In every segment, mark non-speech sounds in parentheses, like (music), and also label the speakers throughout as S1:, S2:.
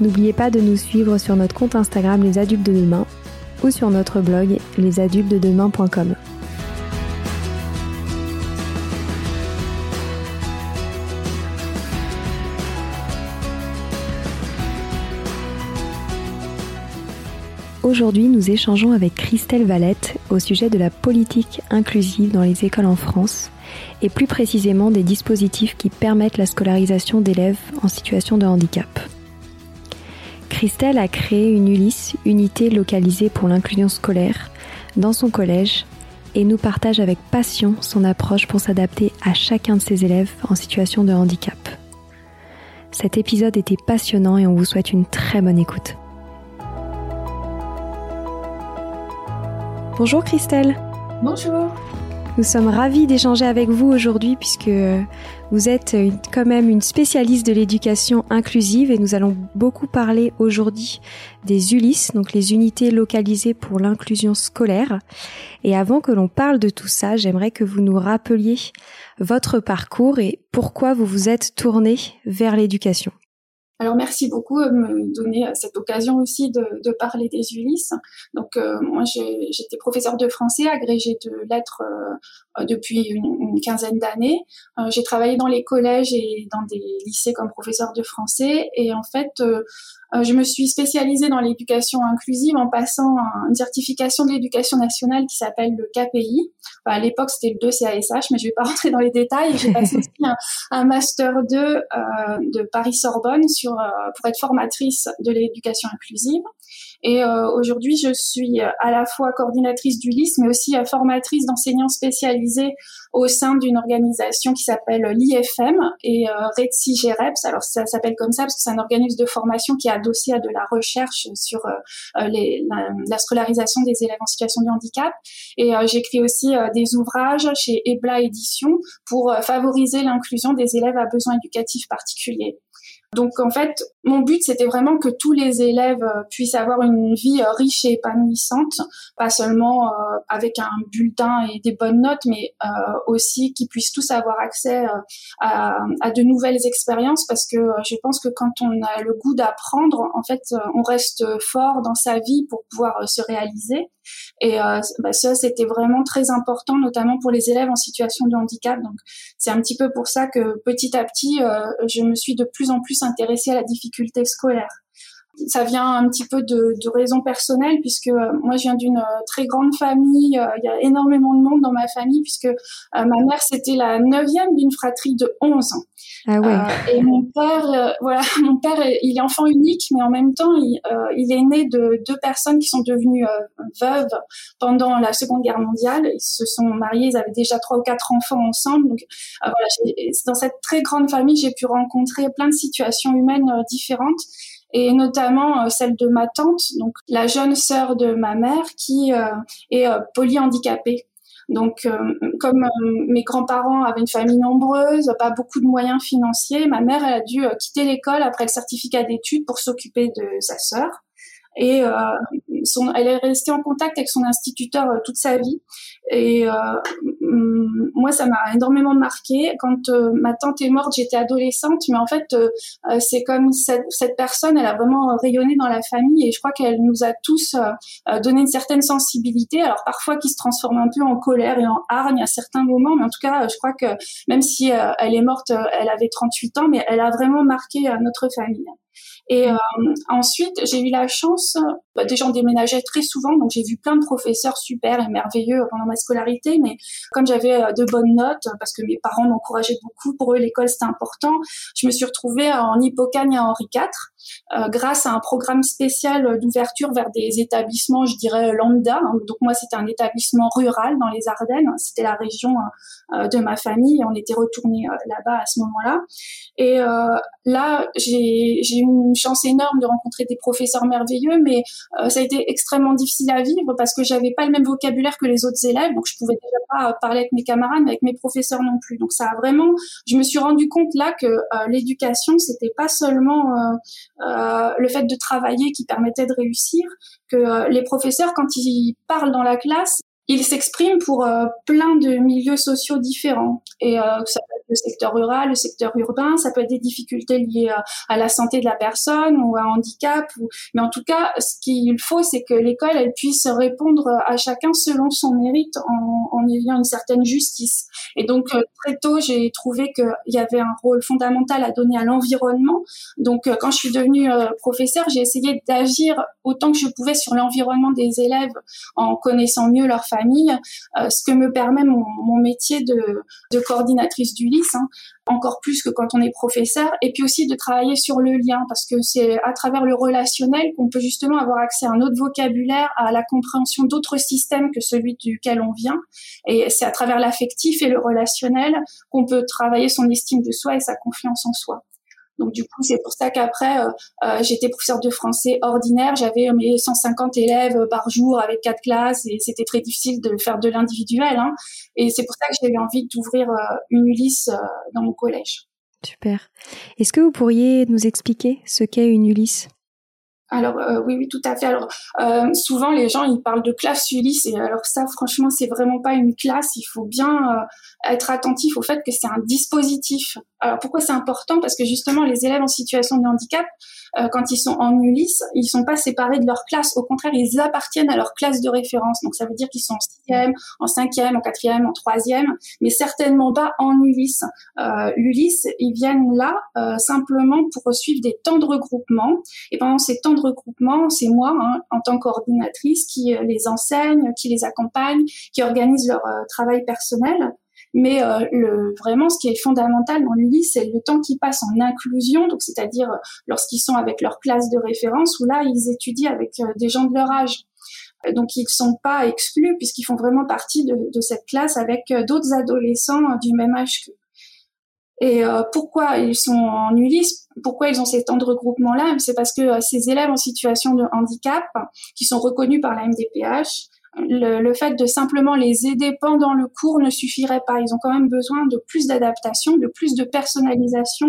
S1: N'oubliez pas de nous suivre sur notre compte Instagram Les Adultes de Demain ou sur notre blog lesadultesdedemain.com. Aujourd'hui, nous échangeons avec Christelle Valette au sujet de la politique inclusive dans les écoles en France et plus précisément des dispositifs qui permettent la scolarisation d'élèves en situation de handicap. Christelle a créé une Ulysse, unité localisée pour l'inclusion scolaire, dans son collège et nous partage avec passion son approche pour s'adapter à chacun de ses élèves en situation de handicap. Cet épisode était passionnant et on vous souhaite une très bonne écoute. Bonjour Christelle.
S2: Bonjour.
S1: Nous sommes ravis d'échanger avec vous aujourd'hui puisque euh, vous êtes quand même une spécialiste de l'éducation inclusive et nous allons beaucoup parler aujourd'hui des ULIS, donc les unités localisées pour l'inclusion scolaire. Et avant que l'on parle de tout ça, j'aimerais que vous nous rappeliez votre parcours et pourquoi vous vous êtes tourné vers l'éducation.
S2: Alors merci beaucoup de me donner euh, cette occasion aussi de, de parler des Ulysses. Donc euh, moi j'étais professeur de français agrégé de lettres euh, depuis une, une quinzaine d'années. j'ai travaillé dans les collèges et dans des lycées comme professeur de français et en fait euh, je me suis spécialisée dans l'éducation inclusive en passant une certification de l'éducation nationale qui s'appelle le KPI. à l'époque, c'était le 2 CASH, mais je vais pas (laughs) rentrer dans les détails. J'ai passé (laughs) aussi un, master 2 euh, de Paris-Sorbonne sur euh, pour être formatrice de l'éducation inclusive. Et euh, aujourd'hui, je suis à la fois coordinatrice du LIS, mais aussi formatrice d'enseignants spécialisés au sein d'une organisation qui s'appelle l'IFM et euh, RETSI. Alors ça s'appelle comme ça parce que c'est un organisme de formation qui est adossé à de la recherche sur euh, euh, les, la, la, scolarisation des élèves en situation de handicap. Et euh, j'écris aussi des ouvrages chez EBLA Édition pour favoriser l'inclusion des élèves à besoins éducatifs particuliers. Donc en fait, mon but c'était vraiment que tous les élèves euh, puissent avoir une vie euh, riche et épanouissante, pas seulement euh, avec un bulletin et des bonnes notes, mais aussi qu'ils puissent tous avoir accès à, à, de nouvelles expériences parce que je pense que quand on a le goût d'apprendre, en fait, on reste fort dans sa vie pour pouvoir se réaliser. Et euh, bah, ça, c'était vraiment très important, notamment pour les élèves en situation de handicap. Donc, c'est un petit peu pour ça que petit à petit, euh, je me suis de plus en plus intéressée à la difficulté scolaire ça vient un petit peu de, de raisons personnelles puisque euh, moi je viens d'une euh, très grande famille, euh, il y a énormément de monde dans ma famille puisque ma mère c'était la neuvième d'une fratrie de 11.
S1: Ah ouais.
S2: et mon père, (laughs) voilà, mon père il est enfant unique mais en même temps il, il est né de deux personnes qui sont devenues veuves pendant la Seconde Guerre mondiale. Ils se sont mariés, ils avaient déjà trois ou quatre enfants ensemble. Donc voilà, dans cette très grande famille j'ai pu rencontrer plein de situations humaines différentes. Et notamment celle de ma tante, donc la jeune sœur de ma mère qui est polyhandicapée. Donc, comme mes grands-parents avaient une famille nombreuse, pas beaucoup de moyens financiers, ma mère elle a dû quitter l'école après le certificat d'études pour s'occuper de sa sœur. Et euh, son, elle est restée en contact avec son instituteur euh, toute sa vie. Et euh, moi, ça m'a énormément marqué. Quand ma tante est morte, j'étais adolescente, mais en fait, c'est comme cette, cette, personne, elle a vraiment rayonné dans la famille, et je crois qu'elle nous a tous donné une certaine sensibilité. Alors parfois, qui se transforme un peu en colère et en hargne à certains moments, mais en tout cas, je crois que même si elle est morte, elle avait 38 ans, mais elle a vraiment marqué notre famille. Et euh, ensuite, j'ai eu la chance, bah, déjà on déménageait très souvent, donc j'ai vu plein de professeurs super et merveilleux pendant ma scolarité, mais comme j'avais euh, de bonnes notes, parce que mes parents m'encourageaient beaucoup, pour eux l'école c'était important, je me suis retrouvée en Hippocagne à Henri IV. Euh, grâce à un programme spécial d'ouverture vers des établissements, je dirais lambda. Hein. Donc moi, c'était un établissement rural dans les Ardennes. C'était la région euh, de ma famille. On était retourné euh, là-bas à ce moment-là. Et là, j'ai eu une chance énorme de rencontrer des professeurs merveilleux, mais ça a été extrêmement difficile à vivre parce que j'avais pas le même vocabulaire que les autres élèves, donc je pouvais déjà pas parler avec mes camarades, mais avec mes professeurs non plus. Donc ça a vraiment, je me suis rendu compte là que l'éducation, c'était pas seulement euh, le fait de travailler qui permettait de réussir, que euh, les professeurs, quand ils parlent dans la classe, ils s'expriment pour euh, plein de milieux sociaux différents. Et ça le secteur rural, le secteur urbain, ça peut être des difficultés liées à, la santé de la personne ou à un handicap. Mais en tout cas, ce qu'il faut, c'est que l'école, elle puisse répondre à chacun selon son mérite en, ayant une certaine justice. Et donc, euh, très tôt, j'ai trouvé qu'il y avait un rôle fondamental à donner à l'environnement. Donc, euh, quand je suis devenue euh, professeure, j'ai essayé d'agir autant que je pouvais sur l'environnement des élèves en connaissant mieux leur famille, ce que me permet mon, métier de, coordinatrice du Hein, encore plus que quand on est professeur, et puis aussi de travailler sur le lien, parce que c'est à travers le relationnel qu'on peut justement avoir accès à un autre vocabulaire, à la compréhension d'autres systèmes que celui duquel on vient, et c'est à travers l'affectif et le relationnel qu'on peut travailler son estime de soi et sa confiance en soi. Donc du coup, c'est pour ça qu'après, euh, euh, j'étais professeur de français ordinaire. J'avais mes 150 élèves par jour avec quatre classes et c'était très difficile de faire de l'individuel. Hein. Et c'est pour ça que j'ai eu envie d'ouvrir euh, une Ulysse dans mon collège.
S1: Super. Est-ce que vous pourriez nous expliquer ce qu'est une Ulysse?
S2: Alors euh, oui, oui, tout à fait. Alors euh, souvent les gens ils parlent de classe Ulysse et alors ça franchement c'est vraiment pas une classe. Il faut bien euh, être attentif au fait que c'est un dispositif. Alors pourquoi c'est important? Parce que justement les élèves en situation de handicap euh, quand ils sont en Ulysse, ils sont pas séparés de leur classe. Au contraire, ils appartiennent à leur classe de référence. Donc ça veut dire qu'ils sont en sixième, en cinquième, en quatrième, en troisième, mais certainement pas en Ulysse. Euh, L'Ulysse, ils viennent là euh, simplement pour suivre des temps de regroupement. Et pendant ces temps de regroupement, c'est moi, hein, en tant qu'ordinatrice, qui les enseigne, qui les accompagne, qui organise leur travail personnel. Mais euh, vraiment, ce qui est fondamental dans l'ULIS, c'est le temps qu'ils passent en inclusion, donc c'est-à-dire euh, lorsqu'ils sont avec leur classe de référence, où là, ils étudient avec euh, des gens de leur âge. Donc ils ne sont pas exclus puisqu'ils font vraiment partie de, de cette classe avec d'autres adolescents du même âge qu'eux. Et pourquoi ils sont en Ulysse Pourquoi ils ont ces temps de regroupement-là C'est parce que ces élèves en situation de handicap, qui sont reconnus par la MDPH, le, le, fait de simplement les aider pendant le cours ne suffirait pas. Ils ont quand même besoin de plus d'adaptation, de plus de personnalisation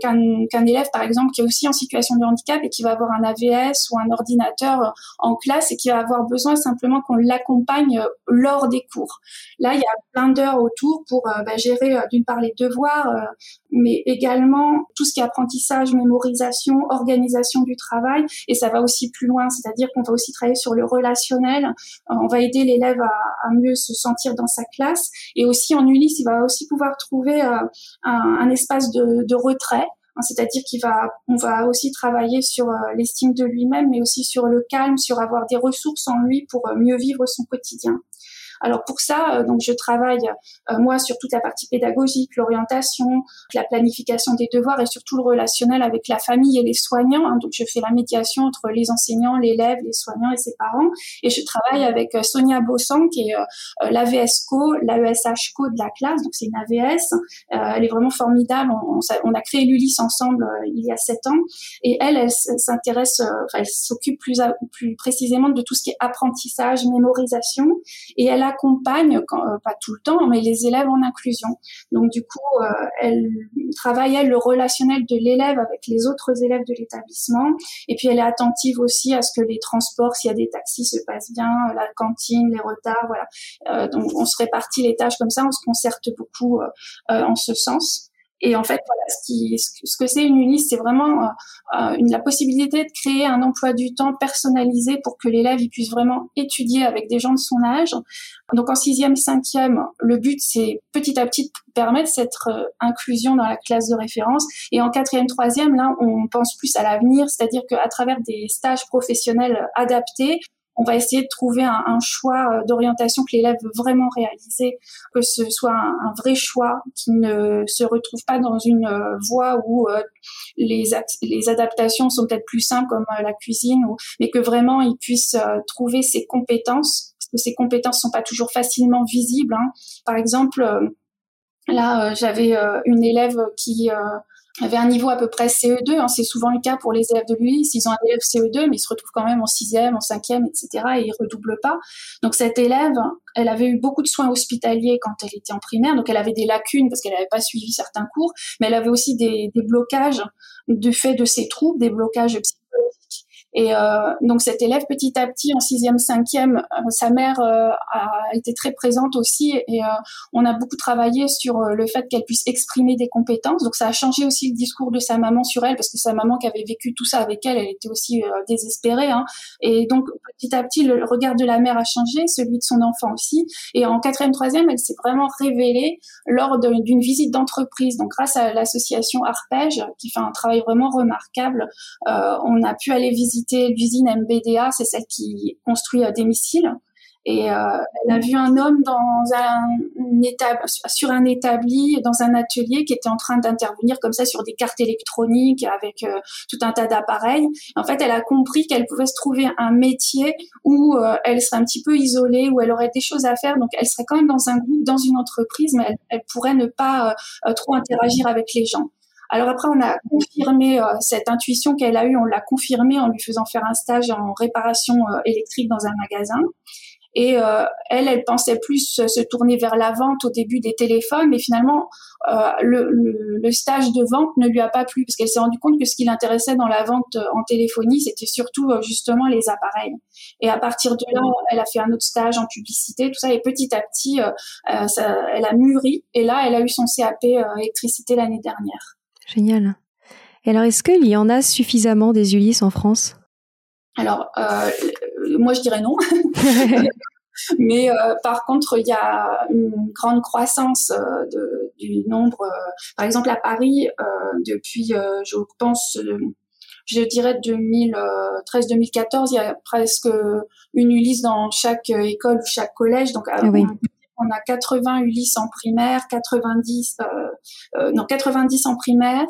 S2: qu'un élève, par exemple, qui est aussi en situation de handicap et qui va avoir un AVS ou un ordinateur en classe et qui va avoir besoin simplement qu'on l'accompagne lors des cours. Là, il y a plein d'heures autour pour euh, bah, gérer euh, d'une part les devoirs, euh, mais également tout ce qui est apprentissage, mémorisation, organisation du travail. Et ça va aussi plus loin, c'est-à-dire qu'on va aussi travailler sur le relationnel, on va aider l'élève à, mieux se sentir dans sa classe. Et aussi en Ulysse, il va aussi pouvoir trouver euh, un, espace de, retrait hein, c'est-à-dire qu'il va, va aussi travailler sur euh, l'estime de lui-même, mais aussi sur le calme, sur avoir des ressources en lui pour euh, mieux vivre son quotidien. Alors pour ça, donc je travaille moi sur toute la partie pédagogique, l'orientation, la planification des devoirs et surtout le relationnel avec la famille et les soignants. Hein. Donc je fais la médiation entre les enseignants, l'élève, les soignants et ses parents. Et je travaille avec Sonia Bossan qui est l'AVSCO, l'AESHCO de la classe. Donc c'est une AVS. elle est vraiment formidable. On, a créé l'ULIS ensemble il y a sept ans. Et elle, elle s'intéresse, enfin elle s'occupe plus, plus précisément de tout ce qui est apprentissage, mémorisation. Et elle accompagne, quand, pas tout le temps, mais les élèves en inclusion. Donc du coup, euh, elle travaille elle le relationnel de l'élève avec les autres élèves de l'établissement. Et puis elle est attentive aussi à ce que les transports, s'il y a des taxis, se passent bien, la cantine, les retards, voilà. Euh, donc on se répartit les tâches comme ça, on se concerte beaucoup euh, en ce sens. Et en fait, voilà, ce, qui, ce que c'est une UNIS, c'est vraiment euh, une, la possibilité de créer un emploi du temps personnalisé pour que l'élève il puisse vraiment étudier avec des gens de son âge. Donc en sixième, cinquième, le but c'est petit à petit permettre cette euh, inclusion dans la classe de référence. Et en quatrième, troisième, là, on pense plus à l'avenir, c'est-à-dire qu'à travers des stages professionnels adaptés, on va essayer de trouver un, choix euh, d'orientation que l'élève veut vraiment réaliser, que ce soit un, vrai choix qui ne se retrouve pas dans une euh, voie où euh, les, adaptations sont peut-être plus simples comme la cuisine, ou, mais que vraiment il puisse trouver ses compétences, parce que ces compétences sont pas toujours facilement visibles. Hein. Par exemple, là j'avais une élève qui avait un niveau à peu près CE2. Hein, c'est souvent le cas pour les élèves de l'UIS. Ils ont un élève CE2, mais ils se retrouvent quand même en sixième, en cinquième, etc. Et ils redoublent pas. Donc cette élève, elle avait eu beaucoup de soins hospitaliers quand elle était en primaire. Donc elle avait des lacunes parce qu'elle n'avait pas suivi certains cours, mais elle avait aussi des, des blocages du fait de ses troubles, des blocages psychologiques et euh, donc cet élève, petit à petit, en sixième, cinquième, euh, sa mère euh, a été très présente aussi, et on a beaucoup travaillé sur le fait qu'elle puisse exprimer des compétences. Donc ça a changé aussi le discours de sa maman sur elle, parce que sa maman qui avait vécu tout ça avec elle, elle était aussi désespérée. Hein. Et donc petit à petit, le regard de la mère a changé, celui de son enfant aussi. Et en quatrième, troisième, elle s'est vraiment révélée lors d'une visite d'entreprise. Donc grâce à l'association Arpège, qui fait un travail vraiment remarquable, on a pu aller visiter l'usine MBDA, c'est celle qui construit des missiles. Et euh, elle a vu un homme dans un sur un établi, dans un atelier, qui était en train d'intervenir comme ça sur des cartes électroniques avec euh, tout un tas d'appareils. En fait, elle a compris qu'elle pouvait se trouver un métier où euh, elle serait un petit peu isolée, où elle aurait des choses à faire. Donc, elle serait quand même dans un groupe, dans une entreprise, mais elle pourrait ne pas trop interagir avec les gens. Alors après, on a confirmé euh, cette intuition qu'elle a eue, on l'a confirmé en lui faisant faire un stage en réparation euh, électrique dans un magasin. Et euh, elle, elle pensait plus se tourner vers la vente au début des téléphones, mais finalement, le, le, stage de vente ne lui a pas plu parce qu'elle s'est rendue compte que ce qui l'intéressait dans la vente en téléphonie, c'était surtout justement les appareils. Et à partir de là, elle a fait un autre stage en publicité, tout ça, et petit à petit, ça, elle a mûri. Et là, elle a eu son CAP électricité l'année dernière.
S1: Génial. Et alors, est-ce qu'il y en a suffisamment des Ulysses en France?
S2: Alors, euh, moi, je dirais non. (laughs) Mais euh, par contre, il y a une grande croissance euh, de, du nombre. par exemple, à Paris, depuis, je pense, je dirais 2013-2014, il y a presque une Ulysse dans chaque école ou chaque collège. Donc, ah on a 80 Ulysse en primaire, 90, euh, euh, non 90 en primaire,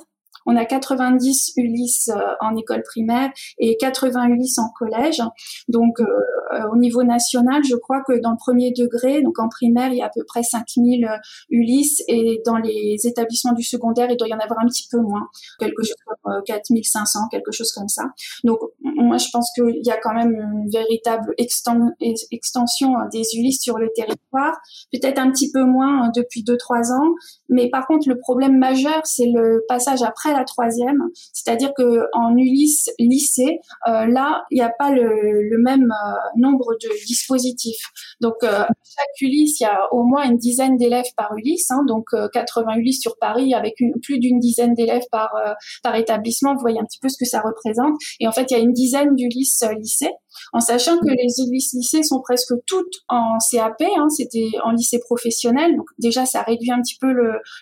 S2: on a 90 Ulysse euh, en école primaire et 80 Ulysse en collège. Donc, euh, euh, au niveau national, je crois que dans le premier degré, donc en primaire, il y a à peu près 5000 Ulysse et dans les établissements du secondaire, il doit y en avoir un petit peu moins, quelque chose comme 4500, quelque chose comme ça. Donc, moi, je pense qu'il y a quand même une véritable extension des Ulysse sur le territoire, peut-être un petit peu moins depuis 2-3 ans, mais par contre, le problème majeur, c'est le passage après la troisième, c'est-à-dire que en Ulysse lycée, euh, là, il n'y a pas le, même euh, nombre de dispositifs. Donc euh, chaque Ulysse, il y a au moins une dizaine d'élèves par Ulysse, hein, donc 80 Ulysse sur Paris avec plus d'une dizaine d'élèves par par établissement. Vous voyez un petit peu ce que ça représente. Et en fait, il y a une dizaine d'Ulysse lycée en sachant que les Ulysse lycées sont presque toutes en CAP, hein, c'était en lycée professionnel, donc déjà ça réduit un petit peu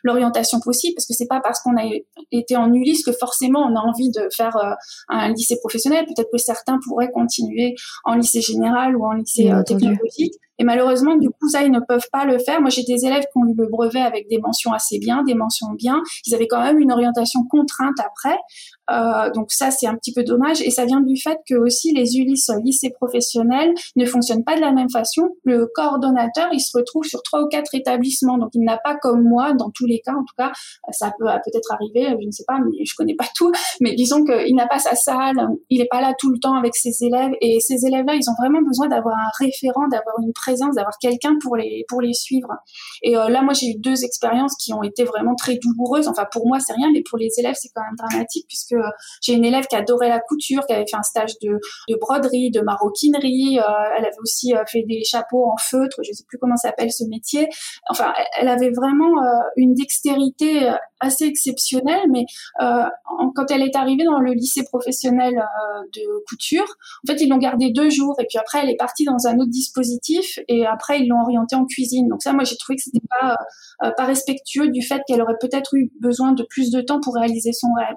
S2: l'orientation possible parce que c'est pas parce qu'on a été en Ulysse que forcément on a envie de faire euh, un lycée professionnel. Peut-être que certains pourraient continuer en lycée général ou en lycée euh, technologique. Et malheureusement, du coup, ça, ils ne peuvent pas le faire. Moi, j'ai des élèves qui ont eu le brevet avec des mentions assez bien, des mentions bien. Ils avaient quand même une orientation contrainte après. Euh, donc ça, c'est un petit peu dommage. Et ça vient du fait que aussi les Ulysse lycées professionnels ne fonctionnent pas de la même façon. Le coordonnateur, il se retrouve sur trois ou quatre établissements. Donc il n'a pas comme moi, dans tous les cas, en tout cas, ça peut peut-être arriver, je ne sais pas, mais je connais pas tout. Mais disons qu'il n'a pas sa salle, il n'est pas là tout le temps avec ses élèves. Et ces élèves-là, ils ont vraiment besoin d'avoir un référent, d'avoir une présence, d'avoir quelqu'un pour les pour les suivre. Et euh, là, moi, j'ai eu deux expériences qui ont été vraiment très douloureuses. Enfin, pour moi, c'est rien, mais pour les élèves, c'est quand même dramatique puisque j'ai une élève qui adorait la couture, qui avait fait un stage de, de broderie, de maroquinerie. Euh, elle avait aussi euh, fait des chapeaux en feutre. Je sais plus comment s'appelle ce métier. Enfin, elle avait vraiment euh, une dextérité assez exceptionnelle. Mais quand elle est arrivée dans le lycée professionnel de couture, en fait, ils l'ont gardée deux jours et puis après, elle est partie dans un autre dispositif et après, ils l'ont orientée en cuisine. Donc ça, moi, j'ai trouvé que c'était pas pas respectueux du fait qu'elle aurait peut-être eu besoin de plus de temps pour réaliser son rêve.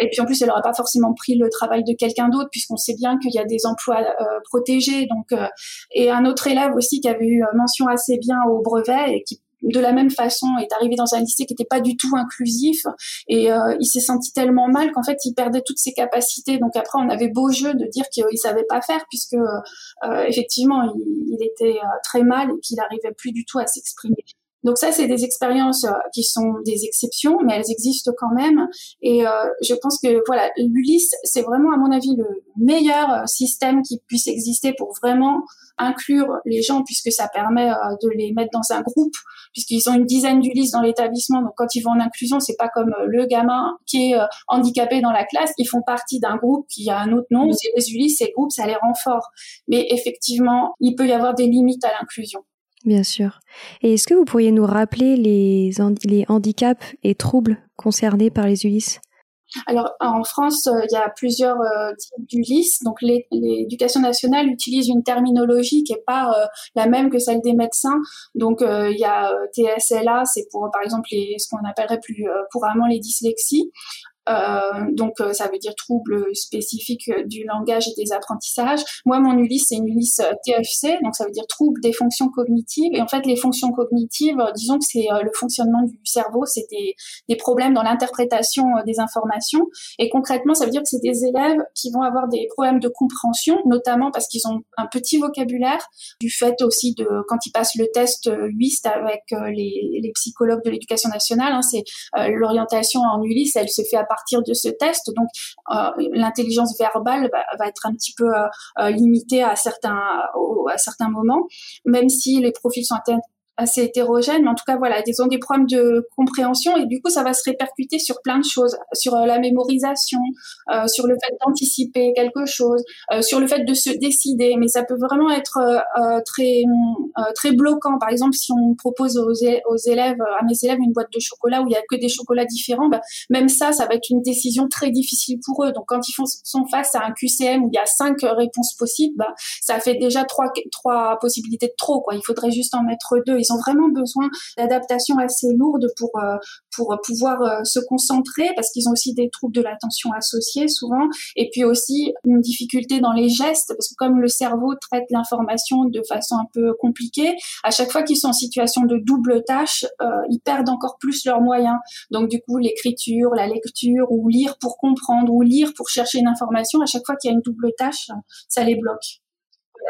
S2: Et puis en plus, elle n'aurait pas forcément pris le travail de quelqu'un d'autre, puisqu'on sait bien qu'il y a des emplois euh, protégés. Donc, euh, et un autre élève aussi qui avait eu euh, mention assez bien au brevet et qui de la même façon est arrivé dans un lycée qui n'était pas du tout inclusif et il s'est senti tellement mal qu'en fait il perdait toutes ses capacités. Donc après on avait beau jeu de dire qu'il savait pas faire puisque effectivement il, il était très mal et qu'il n'arrivait plus du tout à s'exprimer donc ça, c'est des expériences euh, qui sont des exceptions, mais elles existent quand même. Et euh, je pense que voilà, l'Ulysse, c'est vraiment à mon avis le meilleur euh, système qui puisse exister pour vraiment inclure les gens, puisque ça permet de les mettre dans un groupe, puisqu'ils ont une dizaine d'Ulysse dans l'établissement. Donc quand ils vont en inclusion, c'est pas comme le gamin qui est handicapé dans la classe. Ils font partie d'un groupe qui a un autre nom. C'est les Ulysses, ces groupes, ça les rend forts. Mais effectivement, il peut y avoir des limites à l'inclusion.
S1: Bien sûr. Et est-ce que vous pourriez nous rappeler les, les handicaps et troubles concernés par les Ulysses
S2: alors en France, euh, il y a plusieurs euh, types d'Ulysse. Donc l'éducation nationale utilise une terminologie qui n'est pas euh, la même que celle des médecins. Donc il y a TSLA, c'est pour par exemple ce qu'on appellerait plus couramment les dyslexies. Euh, donc euh, ça veut dire troubles spécifiques du langage et des apprentissages. Moi, mon Ulysse, c'est une Ulysse euh, TFC, donc ça veut dire troubles des fonctions cognitives. Et en fait, les fonctions cognitives, disons que c'est le fonctionnement du cerveau, c'est des, des, problèmes dans l'interprétation des informations. Et concrètement, ça veut dire que c'est des élèves qui vont avoir des problèmes de compréhension, notamment parce qu'ils ont un petit vocabulaire, du fait aussi de quand ils passent le test UIST avec les, les psychologues de l'éducation nationale, hein, c'est l'orientation en Ulysse, elle se fait partir de ce test. Donc, euh, l'intelligence verbale va, être un petit peu euh, euh, limitée à certains, à certains moments, même si les profils sont assez hétérogènes, mais en tout cas voilà, ils ont des problèmes de compréhension et du coup ça va se répercuter sur plein de choses, sur euh, la mémorisation, euh, sur le fait d'anticiper quelque chose, euh, sur le fait de se décider, mais ça peut vraiment être euh, très très bloquant. Par exemple, si on propose aux, aux, élèves, à mes élèves, une boîte de chocolat où il y a que des chocolats différents, bah, même ça, ça va être une décision très difficile pour eux. Donc quand ils font, sont face à un QCM où il y a cinq réponses possibles, bah, ça fait déjà trois trois possibilités de trop. Quoi. Il faudrait juste en mettre deux ils ont vraiment besoin d'adaptations assez lourdes pour euh, pour pouvoir euh, se concentrer parce qu'ils ont aussi des troubles de l'attention associés souvent et puis aussi une difficulté dans les gestes parce que comme le cerveau traite l'information de façon un peu compliquée, à chaque fois qu'ils sont en situation de double tâche, euh, ils perdent encore plus leurs moyens. Donc du coup, l'écriture, la lecture ou lire pour comprendre ou lire pour chercher une information, à chaque fois qu'il y a une double tâche, ça les bloque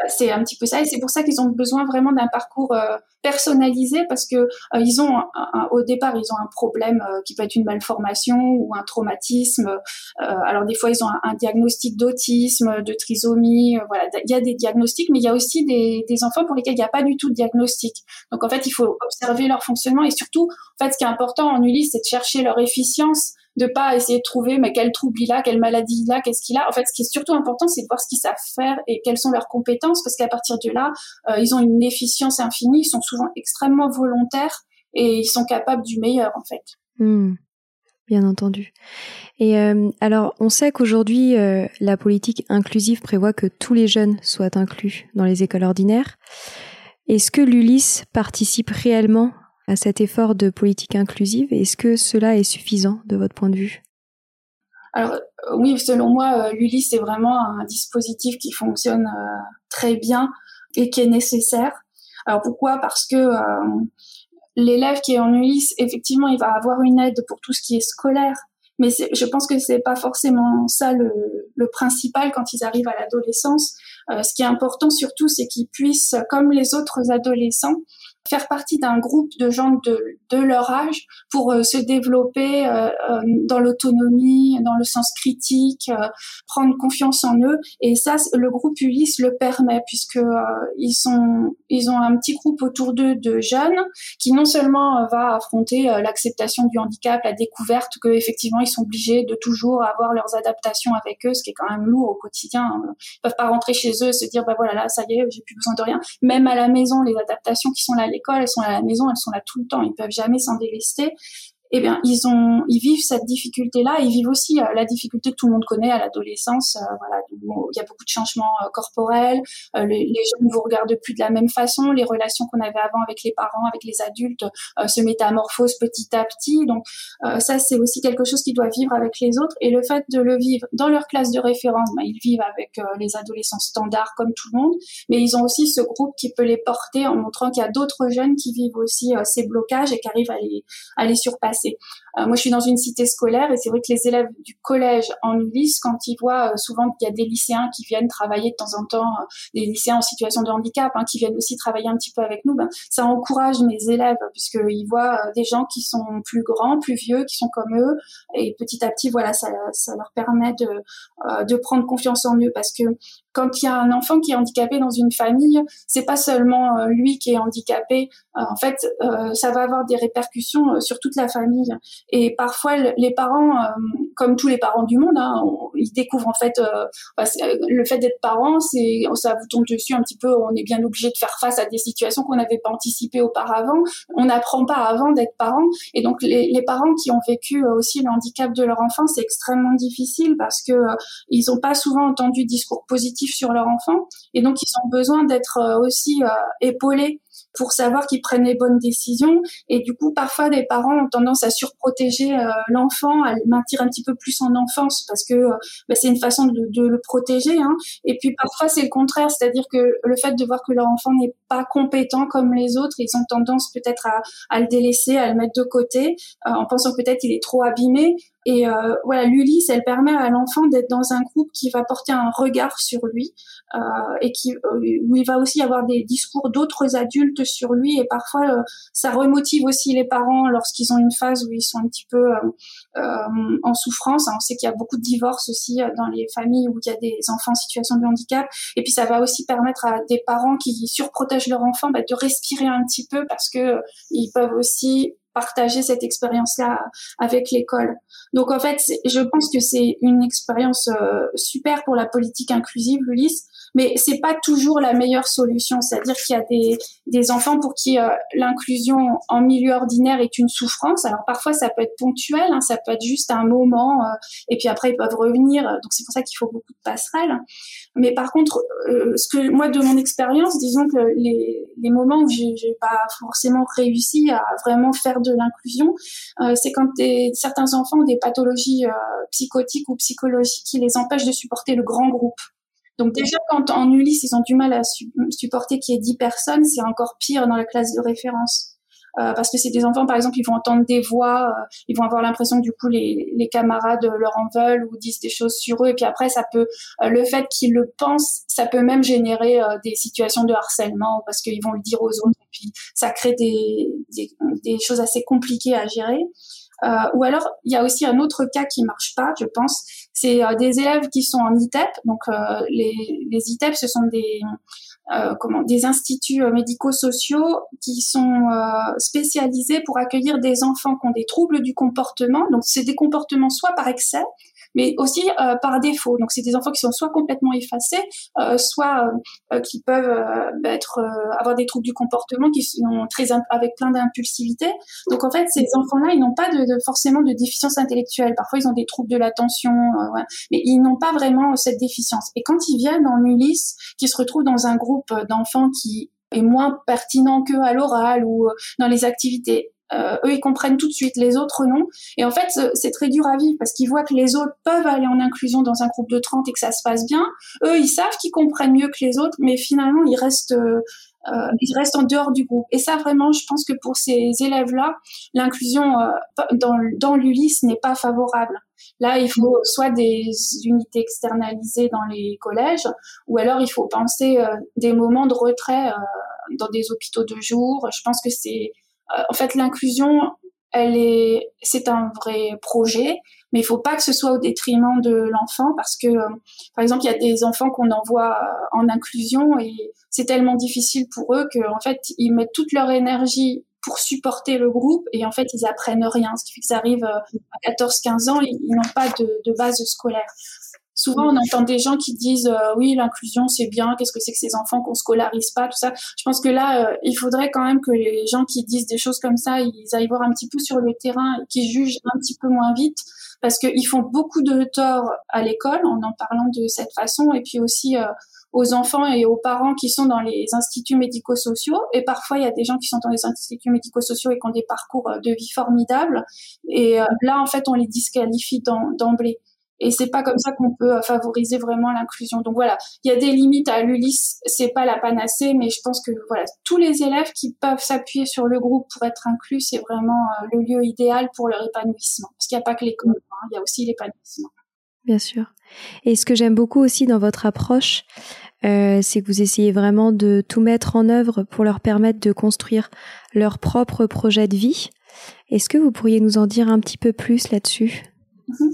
S2: c'est un petit peu ça. Et c'est pour ça qu'ils ont besoin vraiment d'un parcours euh, personnalisé parce que euh, ils ont au départ ils ont un problème euh, qui peut être une malformation ou un traumatisme. Alors des fois ils ont un, diagnostic d'autisme de trisomie voilà. Il y a des diagnostics mais il y a aussi des, des enfants pour lesquels il n'y a pas du tout de diagnostic. Donc en fait il faut observer leur fonctionnement et surtout en fait ce qui est important en Ulysse c'est de chercher leur efficience de pas essayer de trouver mais quel trouble il a, quelle maladie il a, qu'est-ce qu'il a. En fait, ce qui est surtout important, c'est de voir ce qu'ils savent faire et quelles sont leurs compétences, parce qu'à partir de là, euh, ils ont une efficience infinie, ils sont souvent extrêmement volontaires et ils sont capables du meilleur, en fait.
S1: Hmm. bien entendu. Et euh, alors, on sait qu'aujourd'hui, euh, la politique inclusive prévoit que tous les jeunes soient inclus dans les écoles ordinaires. Est-ce que l'ULIS participe réellement à cet effort de politique inclusive. Est-ce que cela est suffisant de votre point de vue?
S2: Alors euh, oui, selon moi, euh, l'ULIS est vraiment un dispositif qui fonctionne euh, très bien et qui est nécessaire. Alors pourquoi? Parce que l'élève qui est en ULIS, effectivement, il va avoir une aide pour tout ce qui est scolaire, mais je pense que c'est pas forcément ça le, principal quand ils arrivent à l'adolescence. Euh, ce qui est important surtout, c'est qu'ils puissent, comme les autres adolescents, faire partie d'un groupe de gens de, de leur âge pour euh, se développer euh, euh, dans l'autonomie, dans le sens critique, prendre confiance en eux. Et ça, le groupe Ulysse le permet puisque ils sont, ils ont un petit groupe autour d'eux de jeunes qui non seulement va affronter l'acceptation du handicap, la découverte que effectivement ils sont obligés de toujours avoir leurs adaptations avec eux, ce qui est quand même lourd au quotidien. Ils peuvent pas rentrer chez eux et se dire bah voilà là ça y est j'ai plus besoin de rien. Même à la maison les adaptations qui sont là elles sont à la maison, elles sont là tout le temps, ils peuvent jamais s'en délester eh bien, ils ont, ils vivent cette difficulté-là. Ils vivent aussi euh, la difficulté que tout le monde connaît à l'adolescence. Euh, voilà, il y a beaucoup de changements euh, corporels. Les, les, gens ne vous regardent plus de la même façon. Les relations qu'on avait avant avec les parents, avec les adultes, se métamorphosent petit à petit. Donc, ça, c'est aussi quelque chose qu'ils doivent vivre avec les autres. Et le fait de le vivre dans leur classe de référence, ben, ils vivent avec les adolescents standards comme tout le monde, mais ils ont aussi ce groupe qui peut les porter en montrant qu'il y a d'autres jeunes qui vivent aussi ces blocages et qui arrivent à les, à les surpasser. Euh, moi, je suis dans une cité scolaire et c'est vrai que les élèves du collège en Ulysse, quand ils voient euh, souvent qu'il y a des lycéens qui viennent travailler de temps en temps, euh, des lycéens en situation de handicap, hein, qui viennent aussi travailler un petit peu avec nous, ben, ça encourage mes élèves puisqu'ils voient des gens qui sont plus grands, plus vieux, qui sont comme eux et petit à petit, voilà, ça, ça leur permet de, de prendre confiance en eux parce que quand il y a un enfant qui est handicapé dans une famille, c'est pas seulement euh, lui qui est handicapé. Euh, en fait, euh, ça va avoir des répercussions sur toute la famille. Et parfois, les parents, comme tous les parents du monde, hein, ils découvrent en fait le fait d'être parent, ça vous tombe dessus un petit peu. On est bien obligé de faire face à des situations qu'on n'avait pas anticipées auparavant. On n'apprend pas avant d'être parent. Et donc, les, parents qui ont vécu aussi le handicap de leur enfant, c'est extrêmement difficile parce que ils n'ont pas souvent entendu discours sur leur enfant et donc ils ont besoin d'être euh, aussi euh, épaulés pour savoir qu'ils prennent les bonnes décisions. Et du coup, parfois, les parents ont tendance à surprotéger euh, l'enfant, à le maintenir un petit peu plus en enfance parce que bah, c'est une façon de, le protéger. Hein. Et puis parfois, c'est le contraire, c'est-à-dire que le fait de voir que leur enfant n'est pas compétent comme les autres, ils ont tendance peut-être à, le délaisser, à le mettre de côté, en pensant peut-être qu'il est trop abîmé. Et euh, voilà, l'Ulysse, elle permet à l'enfant d'être dans un groupe qui va porter un regard sur lui euh, et qui où il va aussi avoir des discours d'autres adultes sur lui et parfois euh, ça remotive aussi les parents lorsqu'ils ont une phase où ils sont un petit peu euh, euh, en souffrance. on sait qu'il y a beaucoup de divorces aussi dans les familles où il y a des enfants en situation de handicap et puis ça va aussi permettre à des parents qui surprotègent leur enfant bah, de respirer un petit peu parce que ils peuvent aussi partager cette expérience-là avec l'école. Donc en fait, je pense que c'est une expérience super pour la politique inclusive, Ulysse, mais c'est pas toujours la meilleure solution. C'est-à-dire qu'il y a des, enfants pour qui euh, l'inclusion en milieu ordinaire est une souffrance. Alors parfois ça peut être ponctuel, hein, ça peut être juste un moment, euh, et puis après ils peuvent revenir. Donc c'est pour ça qu'il faut beaucoup de passerelles. Mais par contre, euh, ce que moi de mon expérience, disons que les, les moments où j'ai pas forcément réussi à vraiment faire de l'inclusion, c'est quand certains enfants ont des pathologies psychotiques ou psychologiques qui les empêchent de supporter le grand groupe. Donc déjà, quand en Ulysse, ils ont du mal à supporter qu'il y ait 10 personnes, c'est encore pire dans la classe de référence. Euh, parce que c'est des enfants, par exemple, ils vont entendre des voix, euh, ils vont avoir l'impression que du coup les, les, camarades leur en veulent ou disent des choses sur eux, et puis après ça peut, euh, le fait qu'ils le pensent, ça peut même générer des situations de harcèlement parce qu'ils vont le dire aux autres, et puis ça crée des, des, des choses assez compliquées à gérer. Euh, ou alors, il y a aussi un autre cas qui marche pas, je pense. C'est euh, des élèves qui sont en ITEP. Donc, euh, les, les ITEP, ce sont des comment des instituts médico-sociaux qui sont spécialisés pour accueillir des enfants qui ont des troubles du comportement. Donc, c'est des comportements soit par excès, mais aussi euh, par défaut. Donc c'est des enfants qui sont soit complètement effacés, euh, soit euh, qui peuvent bah, être avoir des troubles du comportement qui sont très avec plein d'impulsivité. Donc en fait ces enfants-là ils n'ont pas de, de, forcément de déficience intellectuelle. Parfois ils ont des troubles de l'attention, ouais, mais ils n'ont pas vraiment cette déficience. Et quand ils viennent en Ulysse, qui se retrouvent dans un groupe d'enfants qui est moins pertinent que à l'oral ou dans les activités euh, eux, ils comprennent tout de suite, les autres non. Et en fait, c'est très dur à vivre parce qu'ils voient que les autres peuvent aller en inclusion dans un groupe de 30 et que ça se passe bien. Eux, ils savent qu'ils comprennent mieux que les autres, mais finalement, ils restent, euh, euh, ils restent en dehors du groupe. Et ça, vraiment, je pense que pour ces élèves-là, l'inclusion euh, dans, dans l'ULIS n'est pas favorable. Là, il faut soit des unités externalisées dans les collèges, ou alors il faut penser euh, des moments de retrait dans des hôpitaux de jour. Je pense que c'est, en fait, l'inclusion, elle est, c'est un vrai projet, mais il faut pas que ce soit au détriment de l'enfant parce que, par exemple, il y a des enfants qu'on envoie en inclusion et c'est tellement difficile pour eux qu'en fait, ils mettent toute leur énergie pour supporter le groupe et en fait, ils apprennent rien. Ce qui fait que ça arrive à 14-15 ans, ils, n'ont pas de base scolaire. Souvent, on entend des gens qui disent euh, oui, l'inclusion c'est bien. Qu'est-ce que c'est que ces enfants qu'on scolarise pas, tout ça. Je pense que là, euh, il faudrait quand même que les gens qui disent des choses comme ça, ils aillent voir un petit peu sur le terrain, qu'ils jugent un petit peu moins vite, parce qu'ils font beaucoup de tort à l'école en en parlant de cette façon, et puis aussi euh, aux enfants et aux parents qui sont dans les instituts médico-sociaux. Et parfois, il y a des gens qui sont dans les instituts médico-sociaux et qui ont des parcours de vie formidables. Et là, en fait, on les disqualifie d'emblée. Et c'est pas comme ça qu'on peut euh, favoriser vraiment l'inclusion. Donc voilà, il y a des limites à l'ULIS, c'est pas la panacée, mais je pense que voilà, tous les élèves qui peuvent s'appuyer sur le groupe pour être inclus, c'est vraiment euh, le lieu idéal pour leur épanouissement. Parce qu'il n'y a pas que l'école, hein, il y a aussi l'épanouissement.
S1: Bien sûr. Et ce que j'aime beaucoup aussi dans votre approche, euh, c'est que vous essayez vraiment de tout mettre en œuvre pour leur permettre de construire leur propre projet de vie. Est-ce que vous pourriez nous en dire un petit peu plus là-dessus?
S2: Mhm.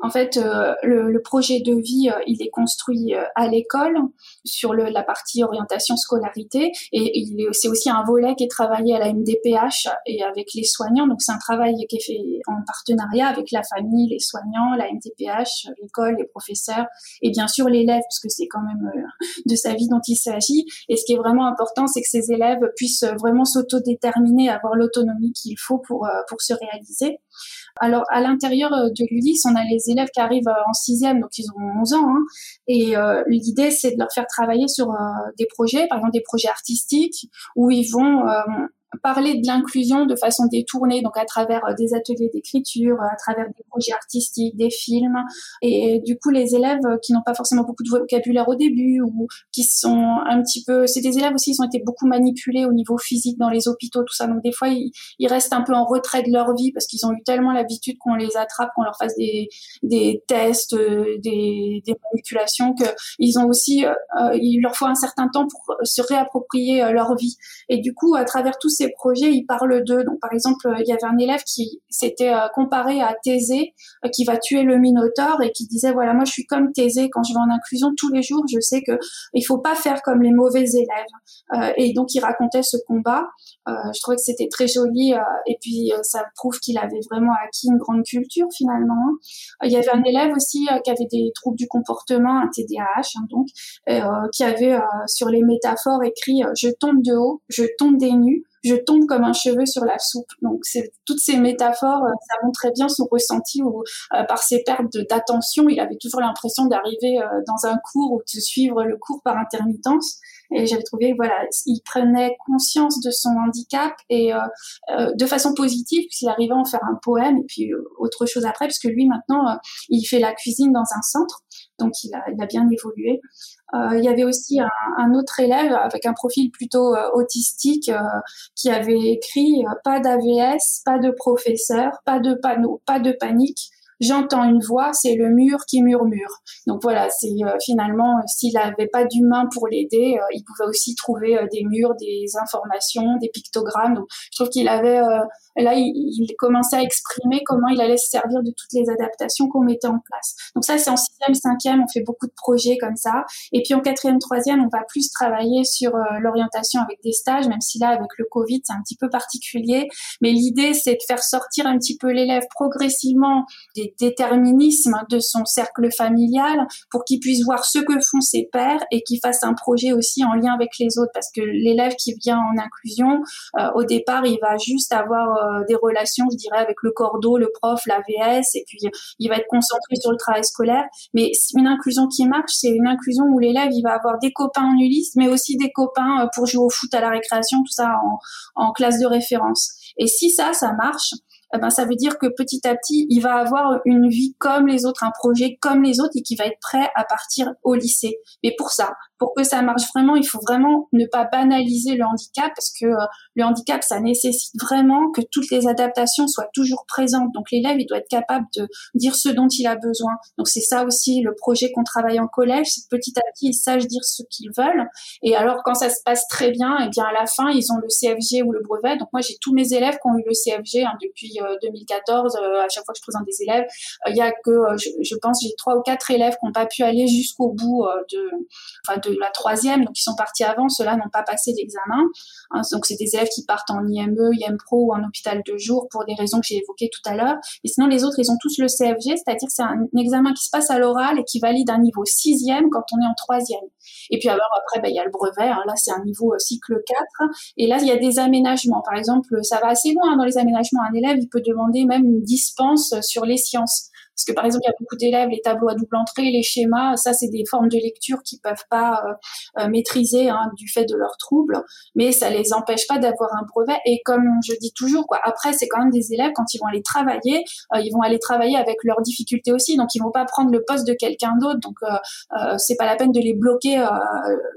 S2: En fait, euh, le, projet de vie, euh, il est construit euh, à l'école sur la partie orientation scolarité et, c'est aussi un volet qui est travaillé à la MDPH et avec les soignants. Donc c'est un travail qui est fait en partenariat avec la famille, les soignants, la MDPH, l'école, les professeurs et bien sûr l'élève parce que c'est quand même de sa vie dont il s'agit. Et ce qui est vraiment important, c'est que ces élèves puissent vraiment s'autodéterminer, avoir l'autonomie qu'il faut pour pour se réaliser. Alors, à l'intérieur euh, de l'ULIS, on a les élèves qui arrivent euh, en sixième, donc ils ont 11 ans. Hein, et euh, l'idée, c'est de leur faire travailler sur des projets, par exemple des projets artistiques, où ils vont parler de l'inclusion de façon détournée, donc à travers euh, des ateliers d'écriture, à travers des projets artistiques, des films. Et du coup, les élèves qui n'ont pas forcément beaucoup de vocabulaire au début ou qui sont un petit peu, c'est des élèves aussi, ils ont été beaucoup manipulés au niveau physique dans les hôpitaux, tout ça. Donc des fois, ils, restent un peu en retrait de leur vie parce qu'ils ont eu tellement l'habitude qu'on les attrape, qu'on leur fasse des, tests, euh, des, des manipulations, que ils ont aussi, euh, il leur faut un certain temps pour se réapproprier leur vie. Et du coup, à travers tous ces projets, ils parlent d'eux. Donc, par exemple, il y avait un élève qui s'était euh, comparé à Thésée, euh, qui va tuer le Minotaure et qui disait, voilà, moi, je suis comme Thésée. Quand je vais en inclusion tous les jours, je sais que il faut pas faire comme les mauvais élèves. Euh, et donc, il racontait ce combat. je trouvais que c'était très joli. et puis, ça prouve qu'il avait vraiment acquis une grande culture, finalement. il y avait un élève aussi qui avait des troubles du comportement, un TDAH, hein, donc, qui avait sur les métaphores écrit, je tombe de haut, je tombe des nues, je tombe comme un cheveu sur la soupe. Donc c'est toutes ces métaphores, euh, ça montrait bien son ressenti ou euh, par ses pertes d'attention, il avait toujours l'impression d'arriver euh, dans un cours ou de suivre le cours par intermittence. Et j'avais trouvé, voilà, il prenait conscience de son handicap et de façon positive, puisqu'il arrivait à en faire un poème et puis autre chose après, parce que lui maintenant, il fait la cuisine dans un centre, donc il a, il a bien évolué. Euh, il y avait aussi un, autre élève avec un profil plutôt euh, autistique euh, qui avait écrit pas d'AVS, pas de professeur, pas de panneau, pas de panique j'entends une voix, c'est le mur qui murmure. Donc voilà, c'est euh, finalement, euh, s'il n'avait pas d'humain pour l'aider, euh, il pouvait aussi trouver des murs, des informations, des pictogrammes. Donc je trouve qu'il avait, là, il, commençait à exprimer comment il allait se servir de toutes les adaptations qu'on mettait en place. Donc ça, c'est en sixième, cinquième, on fait beaucoup de projets comme ça. Et puis en quatrième, troisième, on va plus travailler sur l'orientation avec des stages, même si là, avec le Covid, c'est un petit peu particulier. Mais l'idée, c'est de faire sortir un petit peu l'élève progressivement des déterminisme de son cercle familial pour qu'il puisse voir ce que font ses pères et qu'il fasse un projet aussi en lien avec les autres. Parce que l'élève qui vient en inclusion euh, au départ il va juste avoir euh, des relations je dirais avec le cordeau le prof la VS et puis il va être concentré sur le travail scolaire. Mais une inclusion qui marche c'est une inclusion où l'élève il va avoir des copains en Ulysse mais aussi des copains euh, pour jouer au foot à la récréation tout ça en classe de référence. Et si ça ça marche eh ben ça veut dire que petit à petit, il va avoir une vie comme les autres, un projet comme les autres et qui va être prêt à partir au lycée. Mais pour ça, pour que ça marche vraiment, il faut vraiment ne pas banaliser le handicap parce que euh, le handicap, ça nécessite vraiment que toutes les adaptations soient toujours présentes. Donc l'élève, il doit être capable de dire ce dont il a besoin. Donc c'est ça aussi le projet qu'on travaille en collège, c'est petit à petit, ils sachent dire ce qu'ils veulent. Et alors quand ça se passe très bien, eh bien à la fin, ils ont le CFG ou le brevet. Donc moi, j'ai tous mes élèves qui ont eu le CFG hein, depuis 2014. Euh, euh, à chaque fois que je présente des élèves, il y a que, je, pense, j'ai trois ou quatre élèves qui n'ont pas pu aller jusqu'au bout de, enfin, de la troisième, donc ils sont partis avant, ceux-là n'ont pas passé l'examen. Hein, donc c'est des élèves qui partent en IME, IM Pro ou en hôpital de jour pour des raisons que j'ai évoquées tout à l'heure. Et sinon les autres, ils ont tous le CFG, c'est-à-dire que c'est un examen qui se passe à l'oral et qui valide un niveau sixième quand on est en troisième. Et puis alors après, ben, il y a le brevet, hein, là c'est un niveau euh, cycle 4. Et là, il y a des aménagements. Par exemple, ça va assez loin dans les aménagements. Un élève, il peut demander même une dispense sur les sciences. Parce que par exemple, il y a beaucoup d'élèves, les tableaux à double entrée, les schémas, ça c'est des formes de lecture qu'ils peuvent pas euh, euh, maîtriser hein, du fait de leurs troubles, mais ça les empêche pas d'avoir un brevet. Et comme je dis toujours, quoi, après c'est quand même des élèves quand ils vont aller travailler, euh, ils vont aller travailler avec leurs difficultés aussi, donc ils vont pas prendre le poste de quelqu'un d'autre, donc euh, c'est pas la peine de les bloquer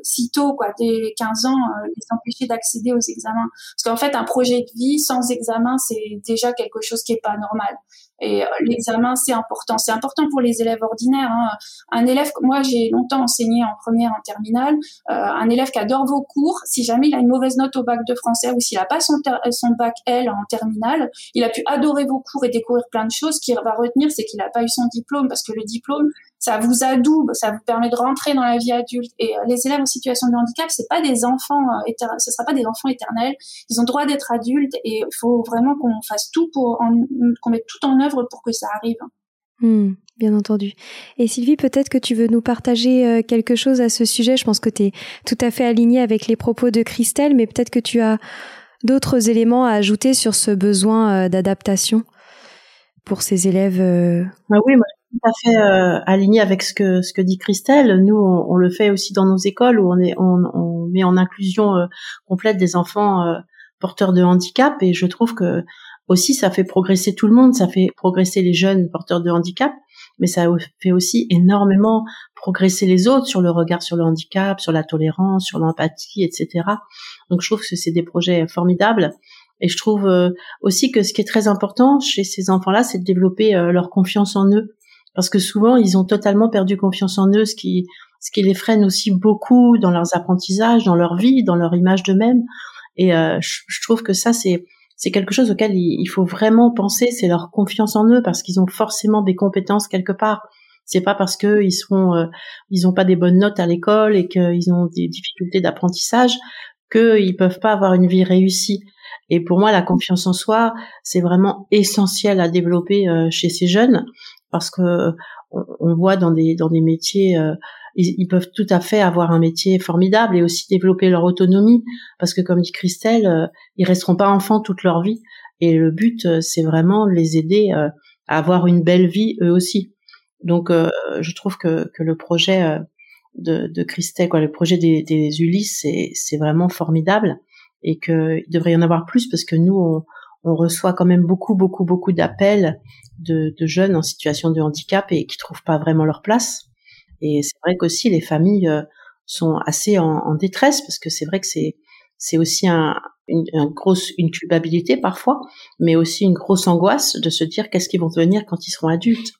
S2: si tôt, quoi, dès 15 ans, les empêcher d'accéder aux examens. Parce qu'en fait, un projet de vie sans examen, c'est déjà quelque chose qui est pas normal. Et euh, l'examen, c'est important. C'est important pour les élèves ordinaires. Hein. Un élève, moi, j'ai longtemps enseigné en première, en terminale. Euh, un élève qui adore vos cours, si jamais il a une mauvaise note au bac de français ou s'il a pas son, son bac L en terminale, il a pu adorer vos cours et découvrir plein de choses. Ce qu'il va retenir, c'est qu'il n'a pas eu son diplôme parce que le diplôme, ça vous adoube, ça vous permet de rentrer dans la vie adulte. Et euh, les élèves en situation de handicap, c'est pas des enfants, euh, ce sera pas des enfants éternels. Ils ont droit d'être adultes et il faut vraiment qu'on fasse tout pour, qu'on mette tout en œuvre pour que ça arrive.
S1: Hmm, bien entendu. Et Sylvie, peut-être que tu veux nous partager euh, quelque chose à ce sujet. Je pense que tu es tout à fait alignée avec les propos de Christelle, mais peut-être que tu as d'autres éléments à ajouter sur ce besoin d'adaptation pour ces élèves.
S3: Bah oui, moi tout à fait euh, aligné avec ce que ce que dit Christelle. Nous, on, le fait aussi dans nos écoles où on est on, on met en inclusion euh, complète des enfants euh, porteurs de handicap et je trouve que aussi ça fait progresser tout le monde, ça fait progresser les jeunes porteurs de handicap, mais ça fait aussi énormément progresser les autres sur le regard sur le handicap, sur la tolérance, sur l'empathie, etc. Donc je trouve que c'est des projets formidables. Et je trouve aussi que ce qui est très important chez ces enfants-là, c'est de développer leur confiance en eux parce que souvent ils ont totalement perdu confiance en eux, ce qui ce qui les freine aussi beaucoup dans leurs apprentissages, dans leur vie, dans leur image d'eux-mêmes. Et euh, je, trouve que ça c'est c'est quelque chose auquel il, faut vraiment penser, c'est leur confiance en eux parce qu'ils ont forcément des compétences quelque part. C'est pas parce que ils sont euh, ils ont pas des bonnes notes à l'école et qu'ils ont des difficultés d'apprentissage qu'ils peuvent pas avoir une vie réussie. Et pour moi, la confiance en soi, c'est vraiment essentiel à développer euh, chez ces jeunes parce que on, voit dans des dans des métiers euh, ils, peuvent tout à fait avoir un métier formidable et aussi développer leur autonomie. Parce que comme dit Christelle euh, ils resteront pas enfants toute leur vie. Et le but euh, c'est vraiment les aider à avoir une belle vie eux aussi. Donc je trouve que que le projet de, de Christelle quoi le projet des, des Ulysses c'est c'est vraiment formidable. Et qu'il devrait y en avoir plus parce que nous on, on reçoit quand même beaucoup, beaucoup, beaucoup d'appels de, jeunes en situation de handicap et qui trouvent pas vraiment leur place. Et c'est vrai qu'aussi les familles euh, sont assez en, détresse parce que c'est vrai que c'est c'est aussi un, une, grosse une culpabilité parfois, mais aussi une grosse angoisse de se dire qu'est-ce qu'ils vont devenir quand ils seront adultes.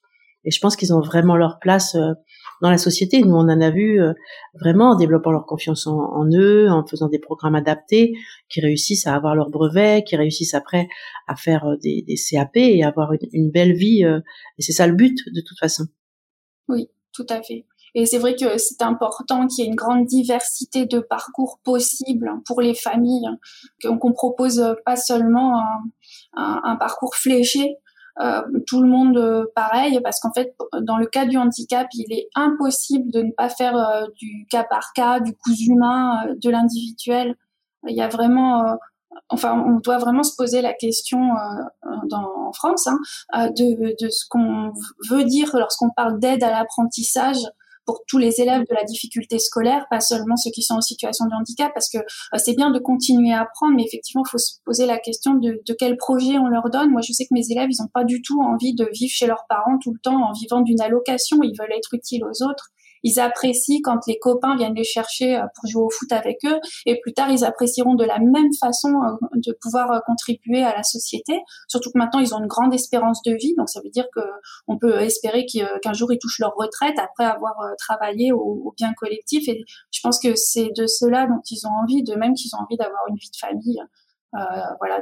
S3: Et je pense qu'ils ont vraiment leur place euh, dans la société. Nous, on en a vu euh, vraiment en développant leur confiance en, eux, en faisant des programmes adaptés, qui réussissent à avoir leur brevet, qui réussissent après à faire euh, des, des CAP et avoir une, belle vie. Euh, et c'est ça le but, de toute façon.
S2: Oui, tout à fait. Et c'est vrai que c'est important qu'il y ait une grande diversité de parcours possibles pour les familles, qu'on propose pas seulement un, un parcours fléché, euh, tout le monde euh, pareil, parce qu'en fait, dans le cas du handicap, il est impossible de ne pas faire euh, du cas par cas, du coup humain, de l'individuel. Il y a vraiment enfin, on doit vraiment se poser la question dans, en France hein, de, de, ce qu'on veut dire lorsqu'on parle d'aide à l'apprentissage, pour tous les élèves de la difficulté scolaire, pas seulement ceux qui sont en situation de handicap, parce que c'est bien de continuer à apprendre, mais effectivement, il faut se poser la question de, de quel projet on leur donne. Moi, je sais que mes élèves, ils n'ont pas du tout envie de vivre chez leurs parents tout le temps en vivant d'une allocation. Ils veulent être utiles aux autres. Ils apprécient quand les copains viennent les chercher euh, pour jouer au foot avec eux, et plus tard ils apprécieront de la même façon euh, de pouvoir euh, contribuer à la société. Surtout que maintenant ils ont une grande espérance de vie, donc ça veut dire que on peut espérer qu'un jour ils touchent leur retraite après avoir travaillé au, bien collectif. Et je pense que c'est de cela dont ils ont envie, de même qu'ils ont envie d'avoir une vie de famille. voilà,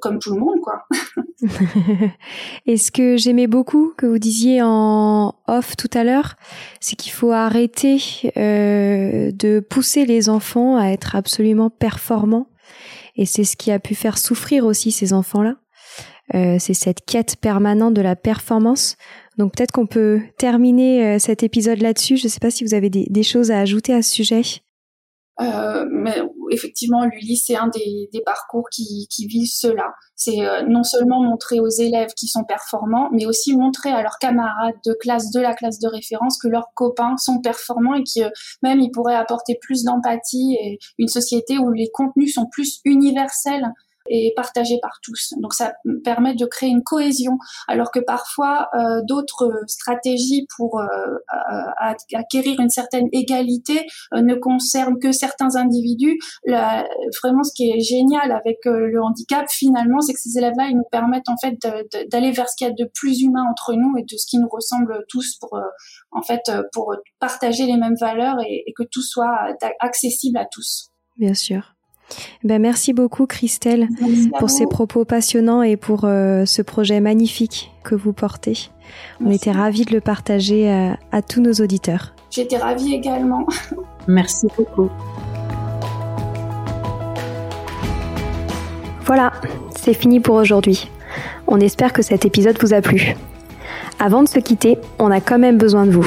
S2: comme tout le monde, quoi. (laughs) (laughs)
S1: Et ce que j'aimais beaucoup que vous disiez en off tout à l'heure, c'est qu'il faut arrêter euh, de pousser les enfants à être absolument performants. Et c'est ce qui a pu faire souffrir aussi ces enfants-là. Euh, c'est cette quête permanente de la performance. Donc peut-être qu'on peut terminer euh, cet épisode là-dessus. Je ne sais pas si vous avez des, des choses à ajouter à ce sujet.
S2: Euh, mais effectivement, l'ULIS, c'est un des, des, parcours qui, qui vise cela. C'est euh, non seulement montrer aux élèves qui sont performants, mais aussi montrer à leurs camarades de classe, de la classe de référence, que leurs copains sont performants et que même ils pourraient apporter plus d'empathie et une société où les contenus sont plus universels et partagé par tous. Donc ça permet de créer une cohésion, alors que parfois euh, d'autres stratégies pour euh, acquérir une certaine égalité euh, ne concernent que certains individus. La, vraiment, ce qui est génial avec euh, le handicap, finalement, c'est que ces élèves-là, ils nous permettent en fait d'aller vers ce qu'il y a de plus humain entre nous et de ce qui nous ressemble tous pour en fait pour partager les mêmes valeurs et que tout soit accessible à tous.
S1: Bien sûr. Ben merci beaucoup Christelle pour ces propos passionnants et pour euh, ce projet magnifique que vous portez. On était ravis de le partager à, à tous nos auditeurs.
S2: J'étais ravie également. (laughs)
S3: Merci beaucoup.
S1: Voilà, c'est fini pour aujourd'hui. On espère que cet épisode vous a plu. Avant de se quitter, on a quand même besoin de vous.